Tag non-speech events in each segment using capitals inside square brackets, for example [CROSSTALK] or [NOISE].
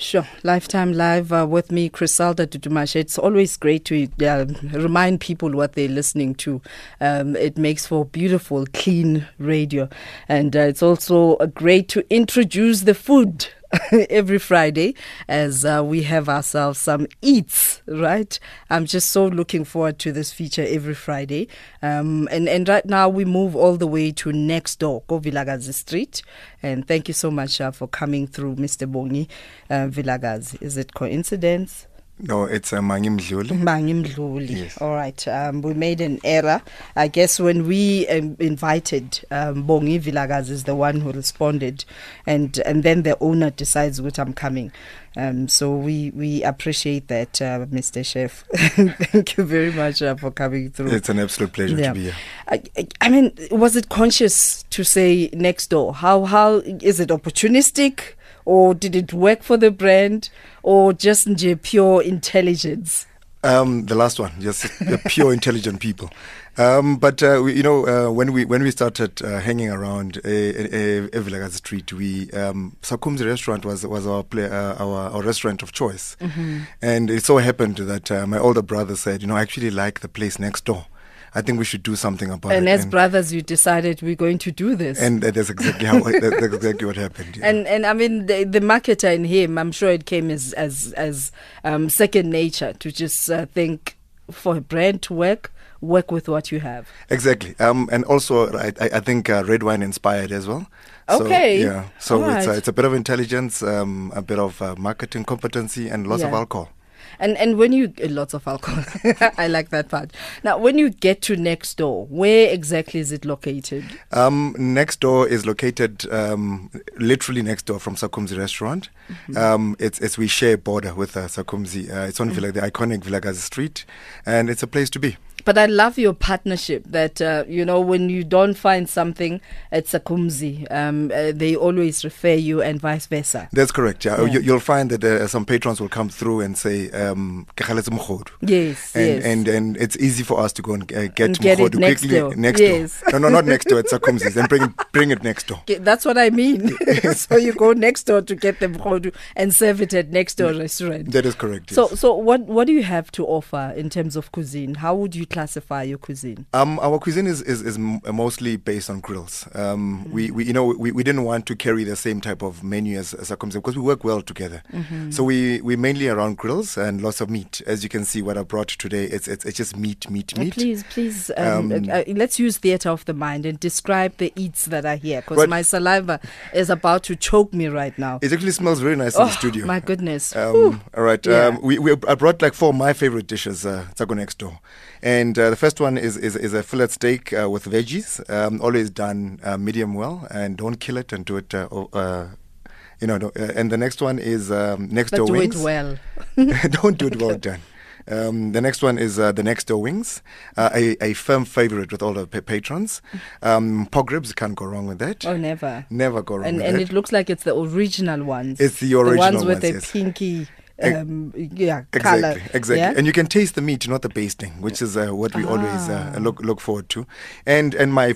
Sure. Lifetime Live uh, with me, Criselda Dudumashe. It's always great to uh, remind people what they're listening to. Um, it makes for beautiful, clean radio. And uh, it's also great to introduce the food [LAUGHS] every Friday as uh, we have ourselves some eats, right? I'm just so looking forward to this feature every Friday. Um, and, and right now we move all the way to next door, Go Vilakazi Street. And thank you so much uh, for coming through, Mr. Bongi uh, Vilakazi. Is it coincidence? No, it's uh, Mangi Mdluli. Mangi Mdluli. Yes. All right. Um, we made an error. I guess when we um, invited um, Bongi Vilagaz is the one who responded, and and then the owner decides what I'm coming. Um, so we we appreciate that, uh, Mr. Chef. [LAUGHS] Thank you very much uh, for coming through. It's an absolute pleasure Yeah. to be here. I, I- I mean, was it conscious to say next door? How how is it opportunistic, or did it work for the brand, or just pure intelligence? Um, the last one, just pure intelligent people. Um, but uh, we, you know, uh, when we when we started uh, hanging around uh, uh, eVilakazi Street, we um, Sakhumzi restaurant was was our, play, uh, our our restaurant of choice, and it so happened that uh, my older brother said, you know, I actually like the place next door. I think we should do something about it. And it. as brothers, you decided we're going to do this. and that's exactly how that's exactly what happened. yeah. and and I mean the, the marketer in him, I'm sure it came as as as um, second nature to just uh, think for a brand to work, work with what you have. Exactly. Um, and also, I, I think uh, red wine inspired as well. So, Okay. Yeah. So All it's uh, right. it's a bit of intelligence, um, a bit of uh, marketing competency, and lots of alcohol. And and when you uh, lots of alcohol, [LAUGHS] I like that part. Now, when you get to next door, where exactly is it located? Um, next door is located um, literally next door from Sakhumzi restaurant. Mm-hmm. Um, it's, it's we share border with uh, Sakhumzi. Uh, it's on Villa, the iconic Vilakazi Street, and it's a place to be. But I love your partnership. That uh, you know, when you don't find something at Sakhumzi, um, uh, they always refer you, and vice versa. That's correct. Yeah, Yeah. You, you'll find that uh, some patrons will come through and say, um, "Kegaletse. Yes, and, yes. and and it's easy for us to go and uh, get And get next quickly door. next Yes. door. No, no, not next door. It's Sakhumzi's, and bring it, bring it next door. That's what I mean. [LAUGHS] [LAUGHS] so you go next door to get the mogodu and serve it at next door restaurant. That is correct. So, yes. so what what do you have to offer in terms of cuisine? How would you classify your cuisine? Um, our cuisine is, is, is mostly based on grills. Um, we, we, you know, we, we didn't want to carry the same type of menu as, as Sakhumzi because we work well together. So we, we mainly around grills and lots of meat. As you can see, what I brought today, it's, it's, it's just meat, meat, Uh, meat. Please, please, um, Um, uh, let's use theatre of the mind and describe the eats that are here because my saliva is about to choke me right now. It actually smells very nice in oh, the studio. my goodness. Um, all right. Yeah. Um, we, we I brought like four of my favorite dishes. Uh, Taco next door, and uh, the first one is is, is a fillet steak uh, with veggies. Um, always done uh, medium well, and don't kill it and do it. Uh, uh, you know, no- uh, and the next one is um, next but door do wings. Do it well. [LAUGHS] don't do it well done. Um, the next one is uh, the next door wings, uh, a, a firm favorite with all the pa- patrons. Um, pork ribs can't go wrong with that. Oh, never. Never go wrong And with and that. it looks like it's the original ones. It's the the ones original with ones, the yes. pinky, Ex- um, yeah, Exactly, color. exactly, Yeah? and you can taste the meat, not the basting, which is uh, what we always uh, Ah. look look forward to. And and my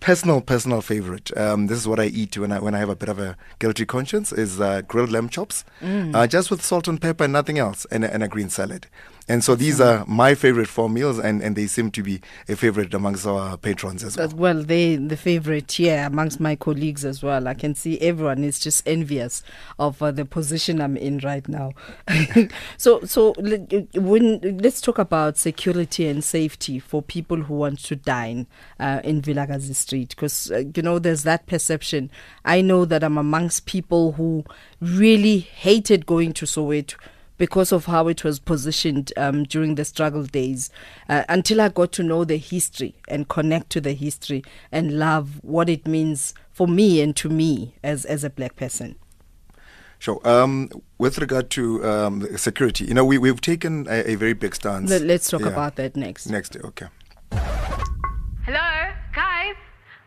personal personal favorite, um, this is what I eat when I when I have a bit of a guilty conscience, is uh, grilled lamb chops, Mm. uh, just with salt and pepper and nothing else, and, and a green salad. And so these are my favorite four meals, and, and they seem to be a favorite amongst our patrons as well. Well, they the favorite here amongst my colleagues as well. I can see everyone is just envious of uh, the position I'm in right now. [LAUGHS] so, so when let's talk about security and safety for people who want to dine uh, in Vilakazi Street, because uh, you know there's that perception. I know that I'm amongst people who really hated going to Soweto because of how it was positioned um, during the struggle days uh, until I got to know the history and connect to the history and love what it means for me and to me as, as a black person. Sure. Um, with regard to um, security, you know, we, we've taken a, a very big stance. Let, us talk Yeah. about that next. Next, okay. Hello, guys.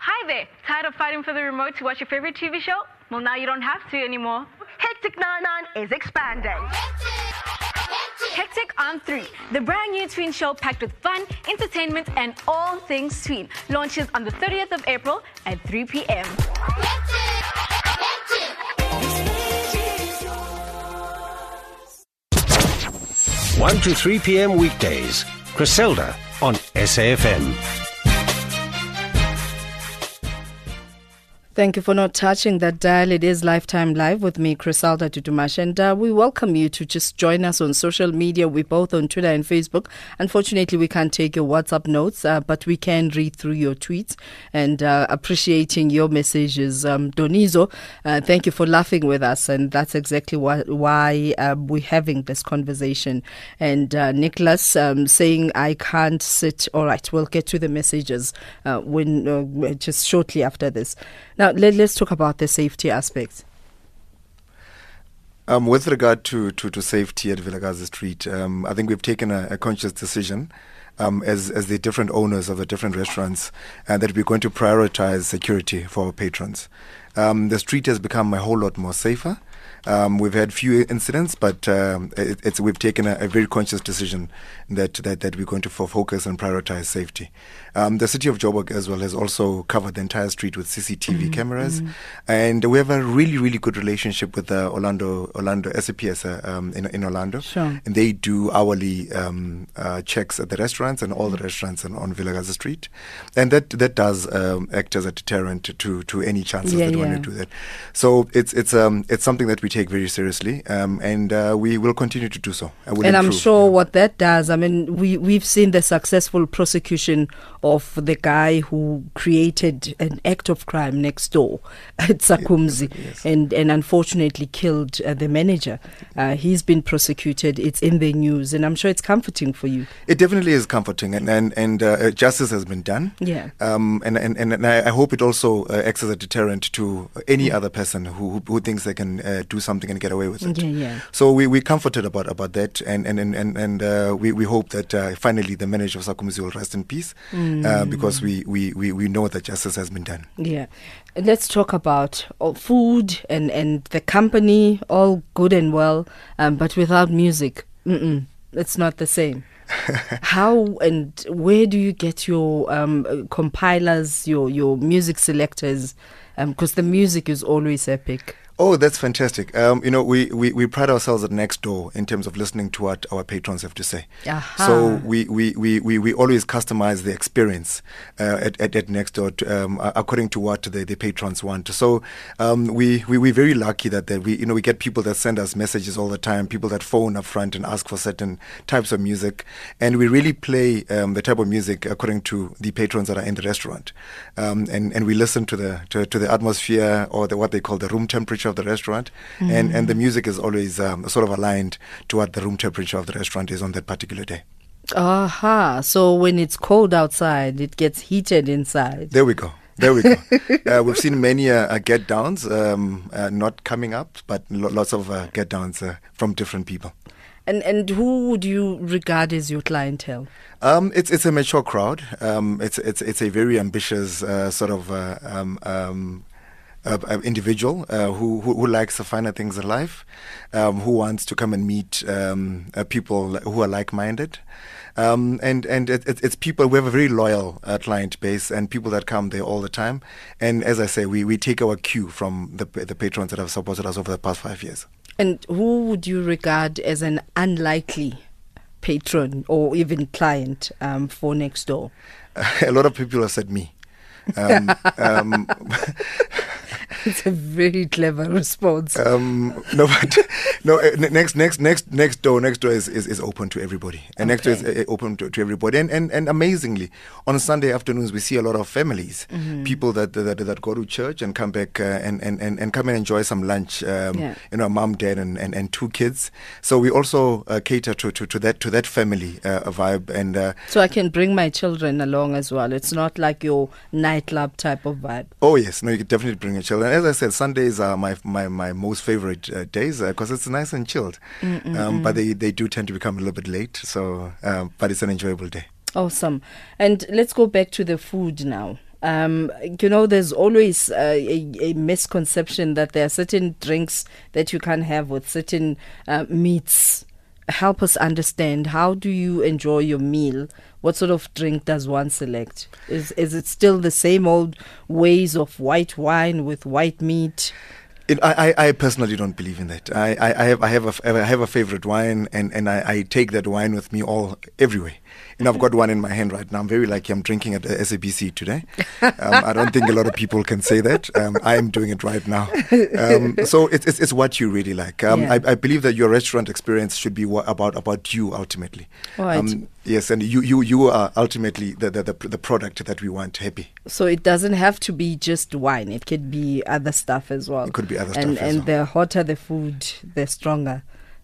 Hi there. Tired of fighting for the remote to watch your favorite TV show? Well, now you don't have to anymore. Hectic 99 is expanding. Hectic on 3, the brand new tween show packed with fun, entertainment, and all things tween, launches on the 30th of April at 3 p.m. One to 3 p.m. weekdays. Criselda on SAFM. Thank you for not touching that dial. It is Lifetime Live with me, Criselda Dudumashe. And uh, we welcome you to just join us on social media. We're both on Twitter and Facebook. Unfortunately, we can't take your WhatsApp notes, uh, but we can read through your tweets and uh, appreciating your messages. Um, Donizo, uh, thank you for laughing with us. And that's exactly why, why uh, we're having this conversation. And uh, Nicholas um, saying, I can't sit. All right, we'll get to the messages uh, when just shortly after this. Let, us talk about the safety aspects. Um, with regard to, to, to safety at Vilakazi Street, um, I think we've taken a, a conscious decision um, as, as the different owners of the different restaurants and that we're going to prioritize security for our patrons. Um, the street has become a whole lot more safer. Um, we've had few incidents, but um, it, it's we've taken a, a, very conscious decision that, that, that we're going to focus and prioritize safety. Um, the city of Joburg as well has also covered the entire street with CCTV mm-hmm. cameras, mm-hmm. and we have a really really good relationship with the Orlando Orlando SAPS uh, um, in, in Orlando, sure. and they do hourly um, uh, checks at the restaurants and all the restaurants on, on Vilakazi Street, and that that does um, act as a deterrent to to any chances yeah, that yeah. want to do that. So it's it's um it's something that we take very seriously, um, and uh, we will continue to do so. And, improve. I'm sure what that does. I mean, we we've seen the successful prosecution of the guy who created an act of crime next door [LAUGHS] at Sakhumzi yes. and, and unfortunately killed uh, the manager. Uh, he's been prosecuted. It's in the news, and I'm sure it's comforting for you. It definitely is comforting, and and, and uh, justice has been done. Yeah. Um, and, and, and I hope it also uh, acts as a deterrent to any mm. other person who, who thinks they can uh, do something and get away with it. Yeah, yeah. So we, we're comforted about, about that, and, and, and, and, and uh, we, we hope that finally the manager of Sakhumzi will rest in peace. Mm. because we, we, we, we know that justice has been done. Yeah. Let's talk about uh, food and, and the company, all good and well, um, but without music, mm-mm, it's not the same. [LAUGHS] How and where do you get your um, compilers, your, your music selectors? Because um, the music is always epic. Oh, that's fantastic. Um, you know, we, we, we pride ourselves at next door in terms of listening to what our patrons have to say. Aha. So we, we, we, we, we always customize the experience uh, at, at, at Nexdor to, um, according to what the, the patrons want. So um, we, we, we're very lucky that, that we, you know, we get people that send us messages all the time, people that phone up front and ask for certain types of music. And we really play um, the type of music according to the patrons that are in the restaurant. Um, and, and we listen to the, to, to the atmosphere or the, what they call the room temperature of the restaurant, mm. and and the music is always um, sort of aligned to what the room temperature of the restaurant is on that particular day. Aha! So when it's cold outside, it gets heated inside. There we go. There we go. [LAUGHS] uh, we've seen many uh, uh, get downs um, uh, not coming up, but lo- lots of uh, get downs uh, from different people. And and who would you regard as your clientele? Um, it's it's a mature crowd. Um, it's it's it's a very ambitious sort of um, um uh, individual uh, who, who, who likes the finer things in life, um, who wants to come and meet um, uh, people who are like-minded. Um, and and it, it, it's people we have a very loyal uh, client base and people that come there all the time. And as I say, we, we take our cue from the the patrons that have supported us over the past five years. And who would you regard as an unlikely patron or even client um, for Nexdor? [LAUGHS] a lot of people have said me. Um, um, [LAUGHS] [LAUGHS] it's a very clever response. Um, no, but [LAUGHS] no. Uh, next, next, next, Nexdor. Next door is, is, is open to everybody, and okay. Nexdor is uh, open to, to everybody. And, and and amazingly, on Sunday afternoons we see a lot of families, mm-hmm. people that, that that go to church and come back uh, and, and, and and come and enjoy some lunch. Um, yeah. You know, mom, dad, and, and, and two kids. So we also uh, cater to, to, to that to that family uh, vibe. And uh, so I can bring my children along as well. It's not like your nightclub type of vibe. Oh yes, no, you can definitely bring your children as I said, Sundays are my my, my most favorite uh, days because uh, it's nice and chilled. Um, but they, they do tend to become a little bit late. So, um, but it's an enjoyable day. Awesome. And let's go back to the food now. Um, you know, there's always uh, a, a, misconception that there are certain drinks that you can't have with certain uh, meats help us understand how do you enjoy your meal what sort of drink does one select is is it still the same old ways of white wine with white meat It, I, I personally don't believe in that. I, I, I have I have a, I have a favorite wine, and, and I, I take that wine with me all everywhere. And I've got one in my hand right now. I'm very lucky. I'm drinking at the SABC today. Um, I don't think a lot of people can say that. Um, I am doing it right now. Um, so it's, it's it's what you really like. Um, Yeah. I, I believe that your restaurant experience should be about about you ultimately. Right. Yes, and you, you you are ultimately the, the the the product that we want happy. So it doesn't have to be just wine. It could be other stuff as well. It could be other and, stuff as And well. the hotter the food, the stronger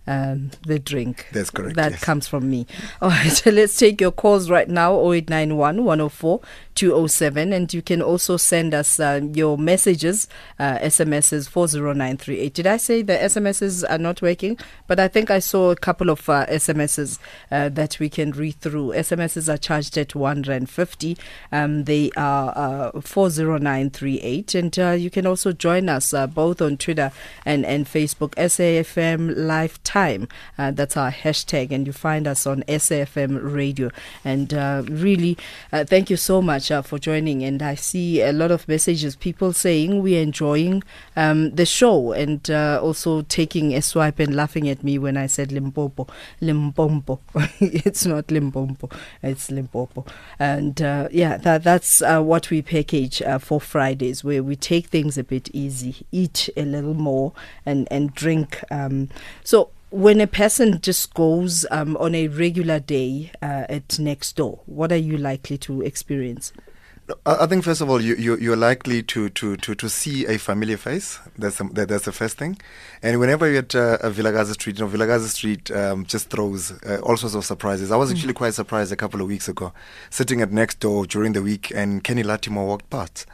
um, the drink. That's correct, That yes. comes from me. All right, [LAUGHS] so let's take your calls right now 0891 104 207. And you can also send us uh, your messages, uh, SMSs 40938. Did I say the SMSs are not working? But I think I saw a couple of uh, SMSs uh, that we can read through. SMSs are charged at 150. Um, they are uh, 40938. And uh, you can also join us uh, both on Twitter and, and Facebook, SAFM Lifetime. Uh, that's our hashtag. And you find us on SAFM Radio. And uh, really, uh, thank you so much uh, for joining. And I see a lot of messages, people saying we're enjoying um, the show and uh, also taking a swipe and laughing at me when I said Limpopo. Limpompo. [LAUGHS] it's not Limpopo, it's Limpopo. And yeah, that, that's what we package for Fridays, where we take things a bit easy, eat a little more, and, and drink. Um, so when a person just goes um, on a regular day uh, at next door, what are you likely to experience? I think first of all, you, you you're likely to, to, to, to see a familiar face. That's the, that, that's the first thing. And whenever you're at uh, a Vilakazi Street, you know, Vilakazi Street um, just throws uh, all sorts of surprises. I was actually quite surprised a couple of weeks ago, sitting at next door during the week, and Kenny Lattimore walked past,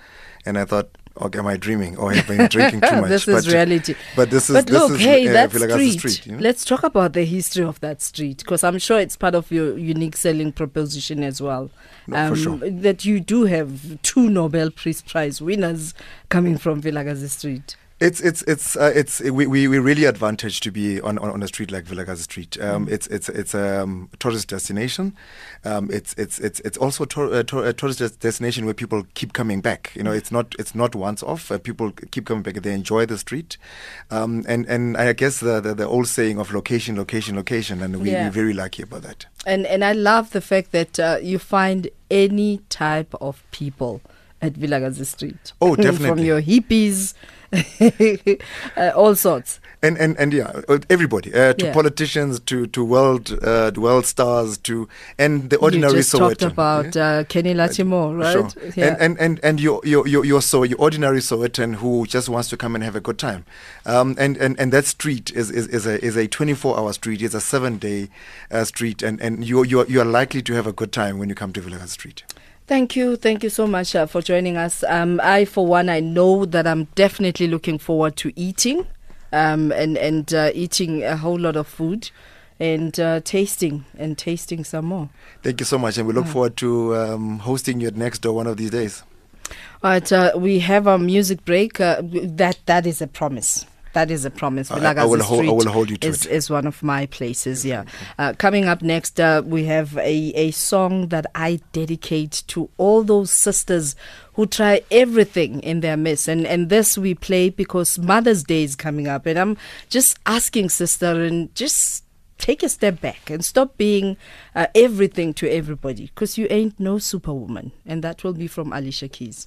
and I thought. Okay, am I dreaming or have I been drinking too [LAUGHS] much? this is But- reality. But this is But this look, is hey, uh, that Vilakazi street. you know? Let's talk about the history of that street because I'm sure it's part of your unique selling proposition as well. Um, for sure. That you do have two Nobel Peace Prize winners coming from Vilakazi Street. It's it's it's uh, it's we, we we really advantage to be on, on, on a street like Vilakazi Street. Mm. Um, It's it's it's a um, tourist destination. Um, it's it's it's it's also a, tour, a, tour, a tourist des- destination where people keep coming back. You know, it's not it's not once off. Uh, people keep coming back. They enjoy the street, um, and and I guess the, the the old saying of location, location, location, and we, Yeah. we're very lucky about that. And and I love the fact that uh, you find any type of people at Vilakazi Street. Oh, [LAUGHS] definitely. From your hippies, [LAUGHS] uh, all sorts. And and and yeah, uh, everybody, uh, to Yeah. politicians, to to world uh, world stars, to and the ordinary you just Sowetan. talked about uh, Kenny Lattimore, right? Sure. And, and and and your your your your so your ordinary Sowetan who just wants to come and have a good time, um, and and and that street is is, is a is a 24 hour street. It's a seven day uh, street, and and you you you are likely to have a good time when you come to Villaga Street. Thank you. Thank you so much uh, for joining us. Um, I, for one, I know that I'm definitely looking forward to eating um, and, and uh, eating a whole lot of food and uh, tasting and tasting some more. Thank you so much, and we look forward to um, hosting you at next door one of these days. All right, uh, we have a music break. Uh, that That is a promise. That is a promise. I- I will hold- I will hold you to is, it. is one of my places, yeah. Uh, coming up next, uh, we have a, a song that I dedicate to all those sisters who try everything in their midst. And, and this we play because Mother's Day is coming up. And I'm just asking, sister, and just take a step back and stop being uh, everything to everybody because you ain't no superwoman. And that will be from Alicia Keys.